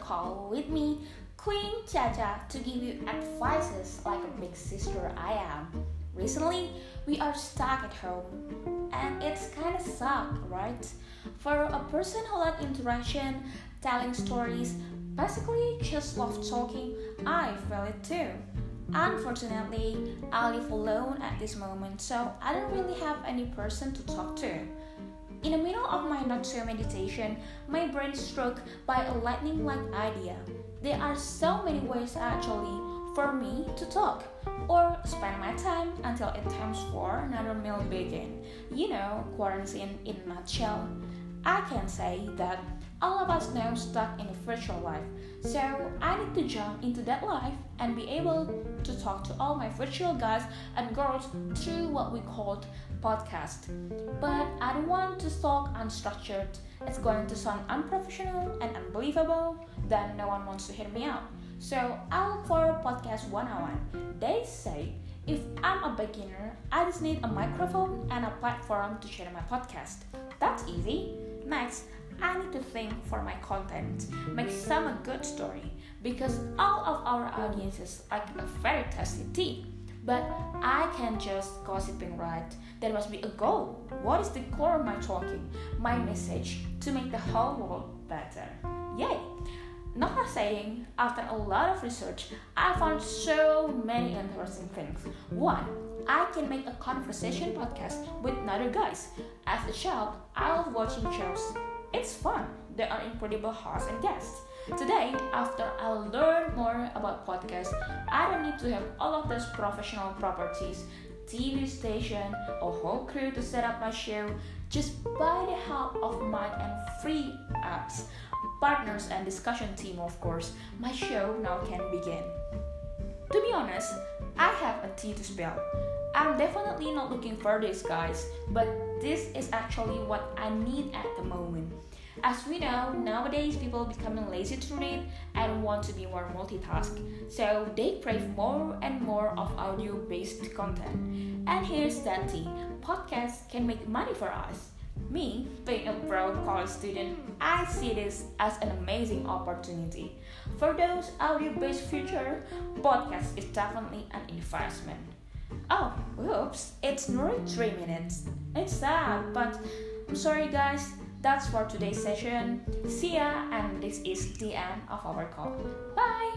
call with me, Queen Chacha, to give you advices like a big sister I am. Recently, we are stuck at home, and it's kind of suck, right? For a person who like interaction, telling stories, basically just love talking, I feel it too. Unfortunately, I live alone at this moment, so I don't really have any person to talk to. In the middle of my not so meditation, my brain struck by a lightning like idea. There are so many ways actually for me to talk or spend my time until it times for another meal begin. You know, quarantine in a nutshell. I can say that all of us now stuck in a virtual life. So I need to jump into that life and be able to talk to all my virtual guys and girls through what we called podcast. But I don't want to talk unstructured. It's going to sound unprofessional and unbelievable, then no one wants to hear me out. So I'll look for podcast 101. They say if I'm a beginner, I just need a microphone and a platform to share my podcast. That's easy. Next, I need to think for my content, make some a good story, because all of our audiences like a very tasty tea. But I can't just gossiping right. There must be a goal. What is the core of my talking, my message to make the whole world better? Yay! Not saying, after a lot of research, I found so many interesting things. One, I can make a conversation podcast with other guys. As a child, I love watching shows it's fun. There are incredible hosts and guests. Today, after I learn more about podcasts, I don't need to have all of those professional properties, TV station, or whole crew to set up my show just by the help of mic and free apps, partners, and discussion team, of course. My show now can begin. To be honest, I have a tea to spill. I'm definitely not looking for this, guys, but this is actually what I need at the moment. As we know, nowadays people becoming lazy to read and want to be more multitask, so they crave more and more of audio based content. And here's that tea podcasts can make money for us. Me, being a broke college student, I see this as an amazing opportunity. For those audio based future, podcast is definitely an investment. Oh, whoops, it's nearly 3 minutes. It's sad, but I'm sorry guys, that's for today's session. See ya, and this is the end of our call. Bye!